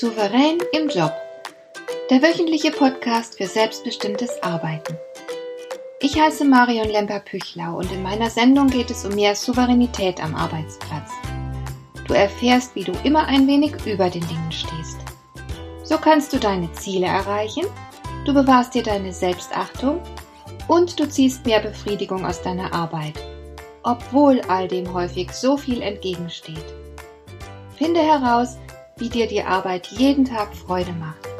Souverän im Job. Der wöchentliche Podcast für selbstbestimmtes Arbeiten. Ich heiße Marion Lemper-Püchlau und in meiner Sendung geht es um mehr Souveränität am Arbeitsplatz. Du erfährst, wie du immer ein wenig über den Dingen stehst. So kannst du deine Ziele erreichen, du bewahrst dir deine Selbstachtung und du ziehst mehr Befriedigung aus deiner Arbeit, obwohl all dem häufig so viel entgegensteht. Finde heraus, wie dir die Arbeit jeden Tag Freude macht.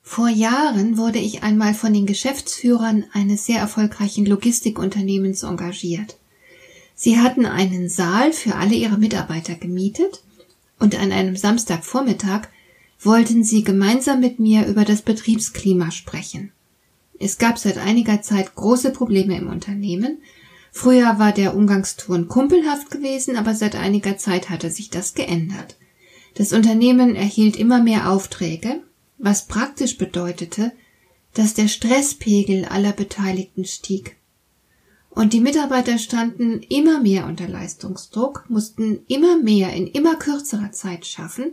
Vor Jahren wurde ich einmal von den Geschäftsführern eines sehr erfolgreichen Logistikunternehmens engagiert. Sie hatten einen Saal für alle ihre Mitarbeiter gemietet und an einem Samstagvormittag wollten sie gemeinsam mit mir über das Betriebsklima sprechen. Es gab seit einiger Zeit große Probleme im Unternehmen. Früher war der Umgangston kumpelhaft gewesen, aber seit einiger Zeit hatte sich das geändert. Das Unternehmen erhielt immer mehr Aufträge, was praktisch bedeutete, dass der Stresspegel aller Beteiligten stieg. Und die Mitarbeiter standen immer mehr unter Leistungsdruck, mussten immer mehr in immer kürzerer Zeit schaffen,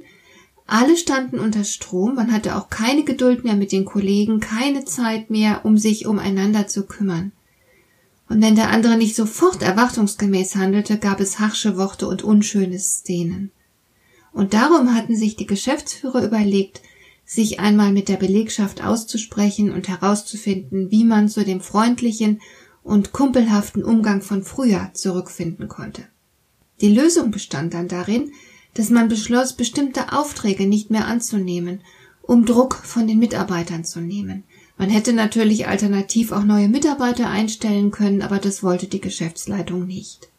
alle standen unter Strom, man hatte auch keine Geduld mehr mit den Kollegen, keine Zeit mehr, um sich umeinander zu kümmern. Und wenn der andere nicht sofort erwartungsgemäß handelte, gab es harsche Worte und unschöne Szenen. Und darum hatten sich die Geschäftsführer überlegt, sich einmal mit der Belegschaft auszusprechen und herauszufinden, wie man zu dem freundlichen und kumpelhaften Umgang von früher zurückfinden konnte. Die Lösung bestand dann darin, dass man beschloss, bestimmte Aufträge nicht mehr anzunehmen, um Druck von den Mitarbeitern zu nehmen. Man hätte natürlich alternativ auch neue Mitarbeiter einstellen können, aber das wollte die Geschäftsleitung nicht.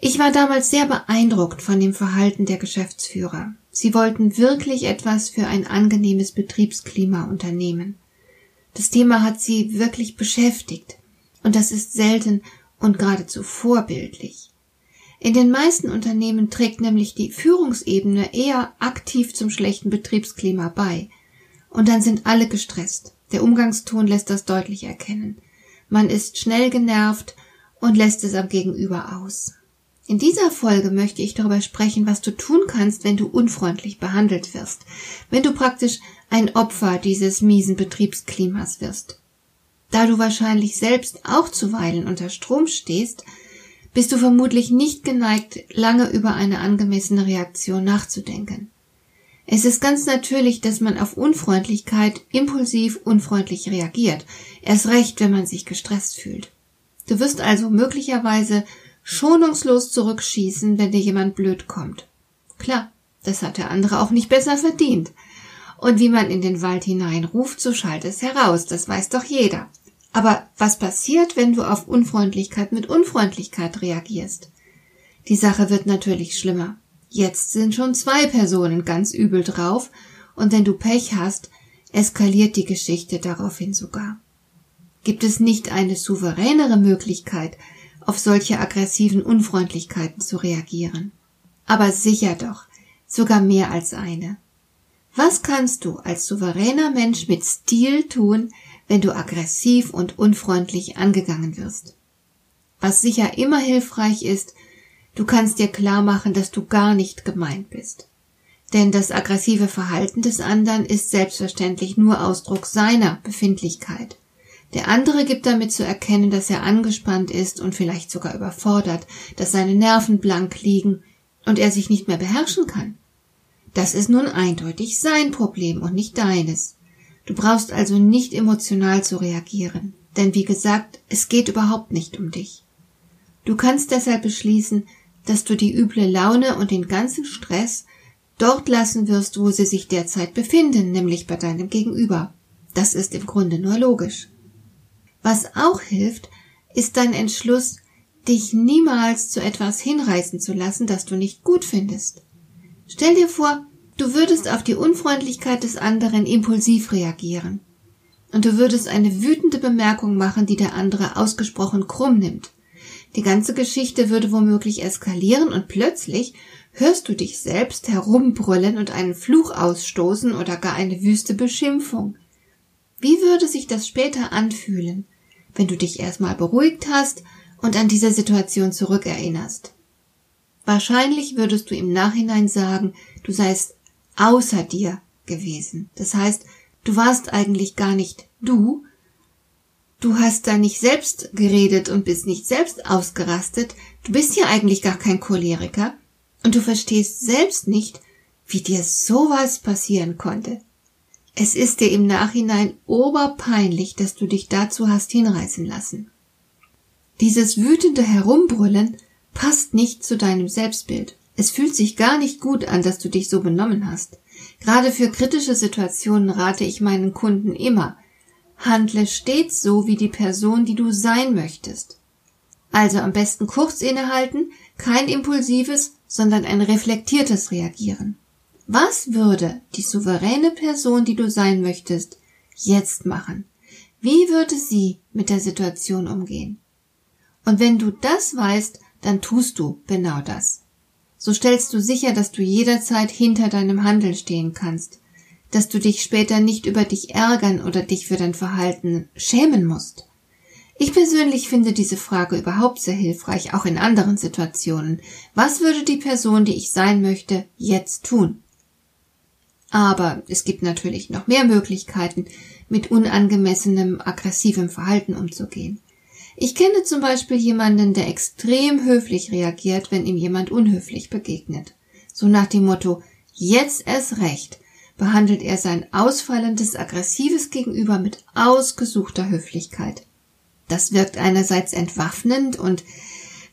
Ich war damals sehr beeindruckt von dem Verhalten der Geschäftsführer. Sie wollten wirklich etwas für ein angenehmes Betriebsklima unternehmen. Das Thema hat sie wirklich beschäftigt, und das ist selten und geradezu vorbildlich. In den meisten Unternehmen trägt nämlich die Führungsebene eher aktiv zum schlechten Betriebsklima bei. Und dann sind alle gestresst. Der Umgangston lässt das deutlich erkennen. Man ist schnell genervt und lässt es am Gegenüber aus. In dieser Folge möchte ich darüber sprechen, was du tun kannst, wenn du unfreundlich behandelt wirst, wenn du praktisch ein Opfer dieses miesen Betriebsklimas wirst. Da du wahrscheinlich selbst auch zuweilen unter Strom stehst, bist du vermutlich nicht geneigt, lange über eine angemessene Reaktion nachzudenken. Es ist ganz natürlich, dass man auf Unfreundlichkeit impulsiv unfreundlich reagiert, erst recht, wenn man sich gestresst fühlt. Du wirst also möglicherweise schonungslos zurückschießen, wenn dir jemand blöd kommt. Klar, das hat der andere auch nicht besser verdient. Und wie man in den Wald hineinruft, so schallt es heraus, das weiß doch jeder. Aber was passiert, wenn du auf Unfreundlichkeit mit Unfreundlichkeit reagierst? Die Sache wird natürlich schlimmer. Jetzt sind schon zwei Personen ganz übel drauf, und wenn du Pech hast, eskaliert die Geschichte daraufhin sogar. Gibt es nicht eine souveränere Möglichkeit, auf solche aggressiven Unfreundlichkeiten zu reagieren? Aber sicher doch, sogar mehr als eine. Was kannst du als souveräner Mensch mit Stil tun, wenn du aggressiv und unfreundlich angegangen wirst. Was sicher immer hilfreich ist, du kannst dir klar machen, dass du gar nicht gemeint bist. Denn das aggressive Verhalten des anderen ist selbstverständlich nur Ausdruck seiner Befindlichkeit. Der andere gibt damit zu erkennen, dass er angespannt ist und vielleicht sogar überfordert, dass seine Nerven blank liegen und er sich nicht mehr beherrschen kann. Das ist nun eindeutig sein Problem und nicht deines. Du brauchst also nicht emotional zu reagieren, denn wie gesagt, es geht überhaupt nicht um dich. Du kannst deshalb beschließen, dass du die üble Laune und den ganzen Stress dort lassen wirst, wo sie sich derzeit befinden, nämlich bei deinem Gegenüber. Das ist im Grunde nur logisch. Was auch hilft, ist dein Entschluss, dich niemals zu etwas hinreißen zu lassen, das du nicht gut findest. Stell dir vor, Du würdest auf die Unfreundlichkeit des anderen impulsiv reagieren. Und du würdest eine wütende Bemerkung machen, die der andere ausgesprochen krumm nimmt. Die ganze Geschichte würde womöglich eskalieren und plötzlich hörst du dich selbst herumbrüllen und einen Fluch ausstoßen oder gar eine wüste Beschimpfung. Wie würde sich das später anfühlen, wenn du dich erstmal beruhigt hast und an diese Situation zurückerinnerst? Wahrscheinlich würdest du im Nachhinein sagen, du seist außer dir gewesen. Das heißt, du warst eigentlich gar nicht du, du hast da nicht selbst geredet und bist nicht selbst ausgerastet, du bist ja eigentlich gar kein Choleriker und du verstehst selbst nicht, wie dir sowas passieren konnte. Es ist dir im Nachhinein oberpeinlich, dass du dich dazu hast hinreißen lassen. Dieses wütende Herumbrüllen passt nicht zu deinem Selbstbild. Es fühlt sich gar nicht gut an, dass du dich so benommen hast. Gerade für kritische Situationen rate ich meinen Kunden immer, handle stets so wie die Person, die du sein möchtest. Also am besten kurz innehalten, kein impulsives, sondern ein reflektiertes Reagieren. Was würde die souveräne Person, die du sein möchtest, jetzt machen? Wie würde sie mit der Situation umgehen? Und wenn du das weißt, dann tust du genau das. So stellst du sicher, dass du jederzeit hinter deinem Handeln stehen kannst, dass du dich später nicht über dich ärgern oder dich für dein Verhalten schämen musst. Ich persönlich finde diese Frage überhaupt sehr hilfreich, auch in anderen Situationen. Was würde die Person, die ich sein möchte, jetzt tun? Aber es gibt natürlich noch mehr Möglichkeiten, mit unangemessenem, aggressivem Verhalten umzugehen. Ich kenne zum Beispiel jemanden, der extrem höflich reagiert, wenn ihm jemand unhöflich begegnet. So nach dem Motto, jetzt erst recht, behandelt er sein ausfallendes, aggressives Gegenüber mit ausgesuchter Höflichkeit. Das wirkt einerseits entwaffnend und,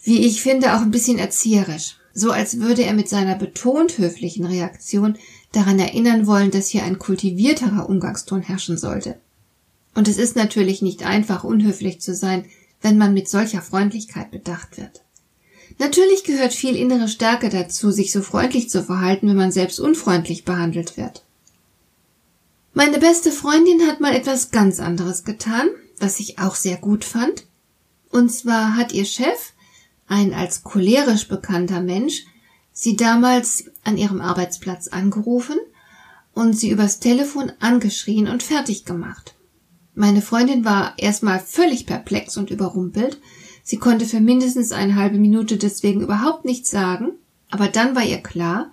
wie ich finde, auch ein bisschen erzieherisch. So als würde er mit seiner betont höflichen Reaktion daran erinnern wollen, dass hier ein kultivierterer Umgangston herrschen sollte. Und es ist natürlich nicht einfach, unhöflich zu sein, wenn man mit solcher Freundlichkeit bedacht wird. Natürlich gehört viel innere Stärke dazu, sich so freundlich zu verhalten, wenn man selbst unfreundlich behandelt wird. Meine beste Freundin hat mal etwas ganz anderes getan, was ich auch sehr gut fand. Und zwar hat ihr Chef, ein als cholerisch bekannter Mensch, sie damals an ihrem Arbeitsplatz angerufen und sie übers Telefon angeschrien und fertig gemacht. Meine Freundin war erstmal völlig perplex und überrumpelt. Sie konnte für mindestens eine halbe Minute deswegen überhaupt nichts sagen, aber dann war ihr klar,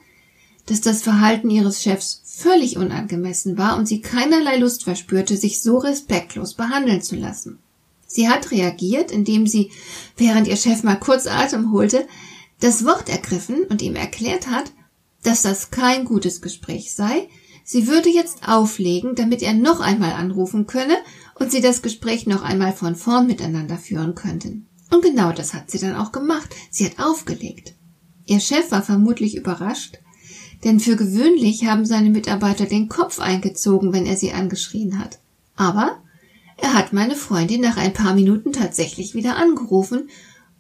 dass das Verhalten ihres Chefs völlig unangemessen war und sie keinerlei Lust verspürte, sich so respektlos behandeln zu lassen. Sie hat reagiert, indem sie, während ihr Chef mal kurz Atem holte, das Wort ergriffen und ihm erklärt hat, dass das kein gutes Gespräch sei, sie würde jetzt auflegen, damit er noch einmal anrufen könne und sie das Gespräch noch einmal von vorn miteinander führen könnten. Und genau das hat sie dann auch gemacht. Sie hat aufgelegt. Ihr Chef war vermutlich überrascht, denn für gewöhnlich haben seine Mitarbeiter den Kopf eingezogen, wenn er sie angeschrien hat. Aber er hat meine Freundin nach ein paar Minuten tatsächlich wieder angerufen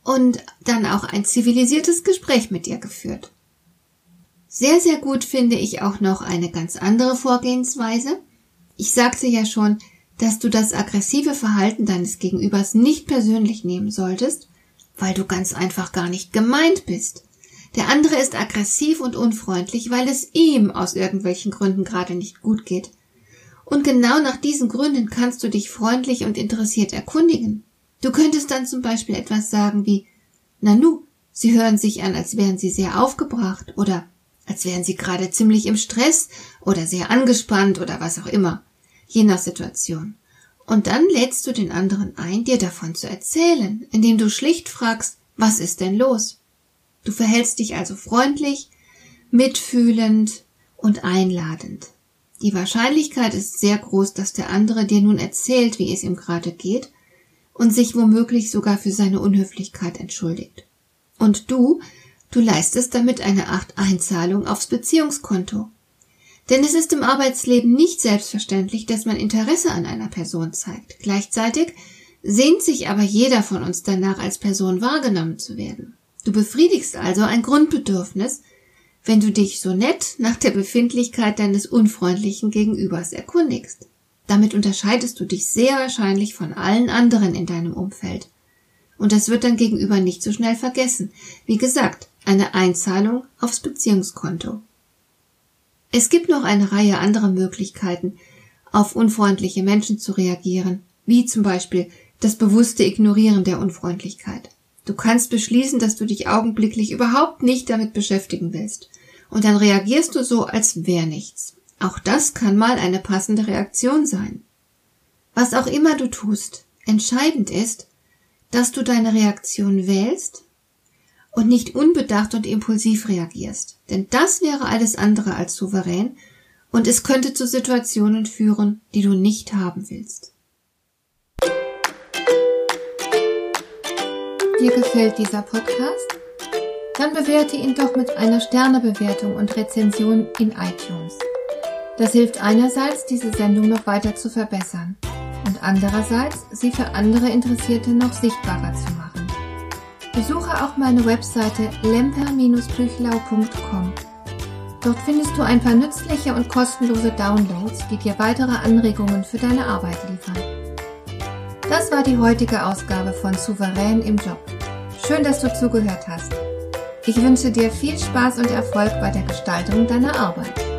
und dann auch ein zivilisiertes Gespräch mit ihr geführt. Sehr, sehr gut finde ich auch noch eine ganz andere Vorgehensweise. Ich sagte ja schon, dass du das aggressive Verhalten deines Gegenübers nicht persönlich nehmen solltest, weil du ganz einfach gar nicht gemeint bist. Der andere ist aggressiv und unfreundlich, weil es ihm aus irgendwelchen Gründen gerade nicht gut geht. Und genau nach diesen Gründen kannst du dich freundlich und interessiert erkundigen. Du könntest dann zum Beispiel etwas sagen wie Nanu, Sie hören sich an, als wären Sie sehr aufgebracht oder als wären Sie gerade ziemlich im Stress oder sehr angespannt oder was auch immer, je nach Situation. Und dann lädst du den anderen ein, dir davon zu erzählen, indem du schlicht fragst, was ist denn los? Du verhältst dich also freundlich, mitfühlend und einladend. Die Wahrscheinlichkeit ist sehr groß, dass der andere dir nun erzählt, wie es ihm gerade geht und sich womöglich sogar für seine Unhöflichkeit entschuldigt. Und du, du leistest damit eine Art Einzahlung aufs Beziehungskonto. Denn es ist im Arbeitsleben nicht selbstverständlich, dass man Interesse an einer Person zeigt. Gleichzeitig sehnt sich aber jeder von uns danach, als Person wahrgenommen zu werden. Du befriedigst also ein Grundbedürfnis, wenn du dich so nett nach der Befindlichkeit deines unfreundlichen Gegenübers erkundigst. Damit unterscheidest du dich sehr wahrscheinlich von allen anderen in deinem Umfeld. Und das wird dein Gegenüber nicht so schnell vergessen. Wie gesagt, eine Einzahlung aufs Beziehungskonto. Es gibt noch eine Reihe anderer Möglichkeiten, auf unfreundliche Menschen zu reagieren, wie zum Beispiel das bewusste Ignorieren der Unfreundlichkeit. Du kannst beschließen, dass du dich augenblicklich überhaupt nicht damit beschäftigen willst. Und dann reagierst du so, als wäre nichts. Auch das kann mal eine passende Reaktion sein. Was auch immer du tust, entscheidend ist, dass du deine Reaktion wählst und nicht unbedacht und impulsiv reagierst. Denn das wäre alles andere als souverän und es könnte zu Situationen führen, die du nicht haben willst. Dir gefällt dieser Podcast? Dann bewerte ihn doch mit einer Sternebewertung und Rezension in iTunes. Das hilft einerseits, diese Sendung noch weiter zu verbessern und andererseits, sie für andere Interessierte noch sichtbarer zu machen. Besuche auch meine Webseite lemper-büchlau.com. Dort findest du ein paar nützliche und kostenlose Downloads, die dir weitere Anregungen für deine Arbeit liefern. Das war die heutige Ausgabe von Souverän im Job. Schön, dass du zugehört hast. Ich wünsche dir viel Spaß und Erfolg bei der Gestaltung deiner Arbeit.